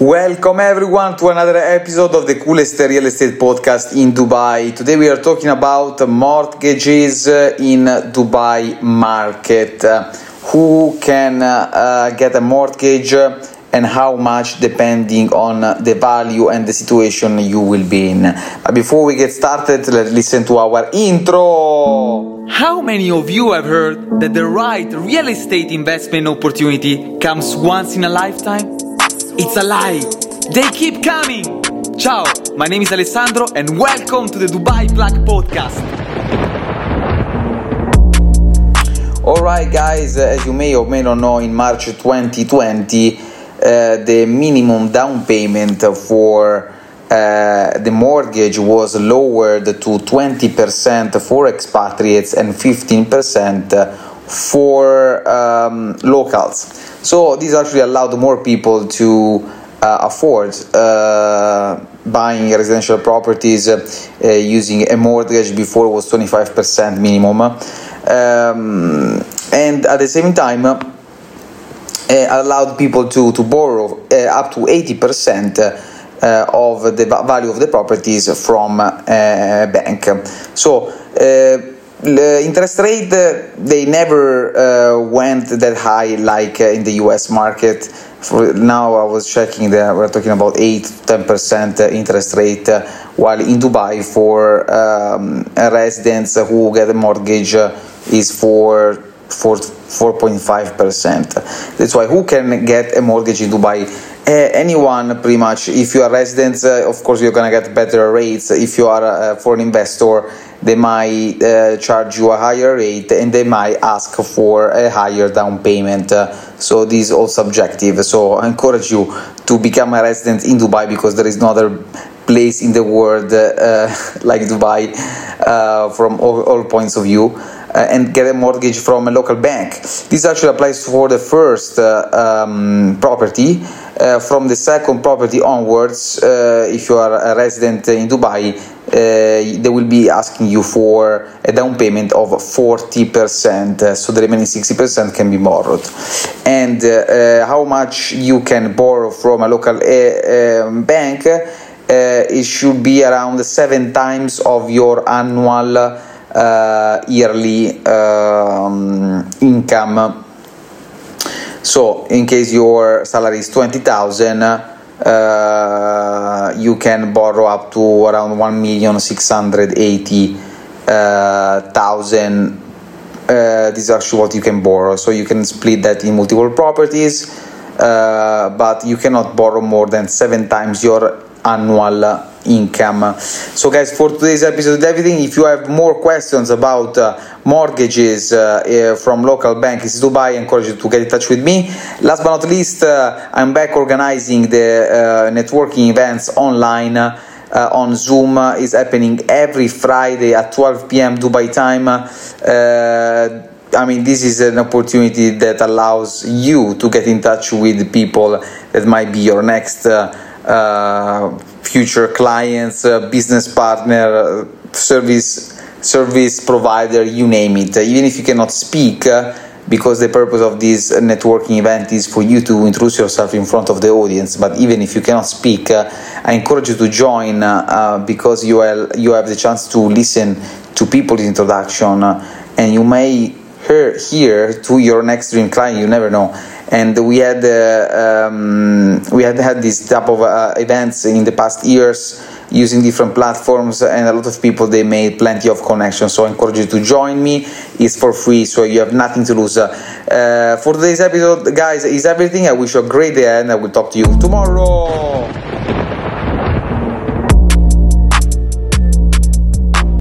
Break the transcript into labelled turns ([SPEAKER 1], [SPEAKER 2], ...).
[SPEAKER 1] Welcome everyone to another episode of the coolest real estate podcast in Dubai. Today we are talking about mortgages uh, in Dubai market. Uh, who can uh, uh, get a mortgage and how much depending on the value and the situation you will be in. But before we get started, let's listen to our intro.
[SPEAKER 2] How many of you have heard that the right real estate investment opportunity comes once in a lifetime? It's a lie. They keep coming. Ciao, my name is Alessandro and welcome to the Dubai Black Podcast.
[SPEAKER 1] Alright, guys, as you may or may not know, in March 2020, uh, the minimum down payment for uh, the mortgage was lowered to 20% for expatriates and 15% for um, locals. So this actually allowed more people to uh, afford uh, buying residential properties uh, using a mortgage before was 25% minimum. Um, and at the same time, uh, allowed people to, to borrow uh, up to 80% uh, of the value of the properties from a bank. So the interest rate they never uh, went that high like uh, in the US market. For now, I was checking that we're talking about 8 10 percent interest rate, uh, while in Dubai for um, residents who get a mortgage is for for 4.5 percent. That's why who can get a mortgage in Dubai? anyone pretty much. If you are a residents, of course you're gonna get better rates. If you are a foreign investor they might uh, charge you a higher rate and they might ask for a higher down payment. Uh, so this is all subjective. So I encourage you to become a resident in Dubai because there is no other place in the world uh, like Dubai uh, from all, all, points of view. Uh, and get a mortgage from a local bank. This actually applies for the first uh, um, property. from the second property onwards, if you are a resident in Dubai, they will be asking you for a down payment of 40%, so the remaining 60% can be borrowed. And uh, how much you can borrow from a local uh, um, bank, it should be around seven times of your annual uh, yearly um, income. So, in case your salary is 20,000, uh, you can borrow up to around 1 million 680 uh, uh, this is actually what you can borrow. So you can split that in multiple properties uh, but you cannot borrow more than seven times your annual income. So, guys, for today's episode, everything. If you have more questions about uh, mortgages uh, uh, from local banks in Dubai, I encourage you to get in touch with me. Last but not least, uh, I'm back organizing the uh, networking events online. Uh, on Zoom uh, is happening every Friday at 12 p.m. Dubai time. I mean, this is an opportunity that allows you to get in touch with people that might be your next future clients, uh, business partner, uh, service service provider, you name it. even if you cannot speak, uh, because the purpose of this networking event is for you to introduce yourself in front of the audience. But even if you cannot speak, I encourage you to join because you you have the chance to listen to people's introduction and you may hear, hear to your next dream client. You never know and we had uh, um, we had had this type of uh, events in the past years using different platforms and a lot of people they made plenty of connections. So i encourage you to join me. It's for free so you have nothing to lose. Uh, for today's episode guys is everything. I wish you a great day and i will talk to you tomorrow